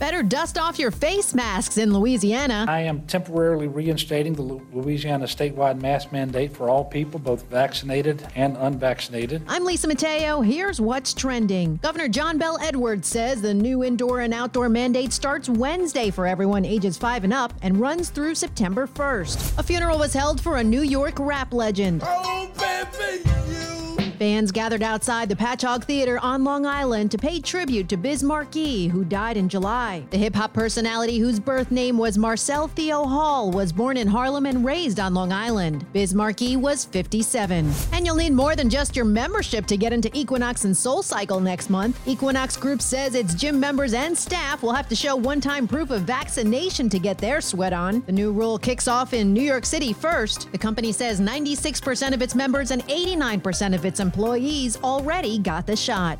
Better dust off your face masks in Louisiana. I am temporarily reinstating the Louisiana statewide mask mandate for all people, both vaccinated and unvaccinated. I'm Lisa Mateo. Here's what's trending. Governor John Bel Edwards says the new indoor and outdoor mandate starts Wednesday for everyone ages 5 and up and runs through September 1st. A funeral was held for a New York rap legend. Oh, baby, Fans gathered outside the Patchogue Theater on Long Island to pay tribute to Biz Markie, who died in July. The hip hop personality whose birth name was Marcel Theo Hall was born in Harlem and raised on Long Island. Biz Markie was 57. And you'll need more than just your membership to get into Equinox and Soul Cycle next month. Equinox Group says its gym members and staff will have to show one time proof of vaccination to get their sweat on. The new rule kicks off in New York City first. The company says 96% of its members and 89% of its employees already got the shot.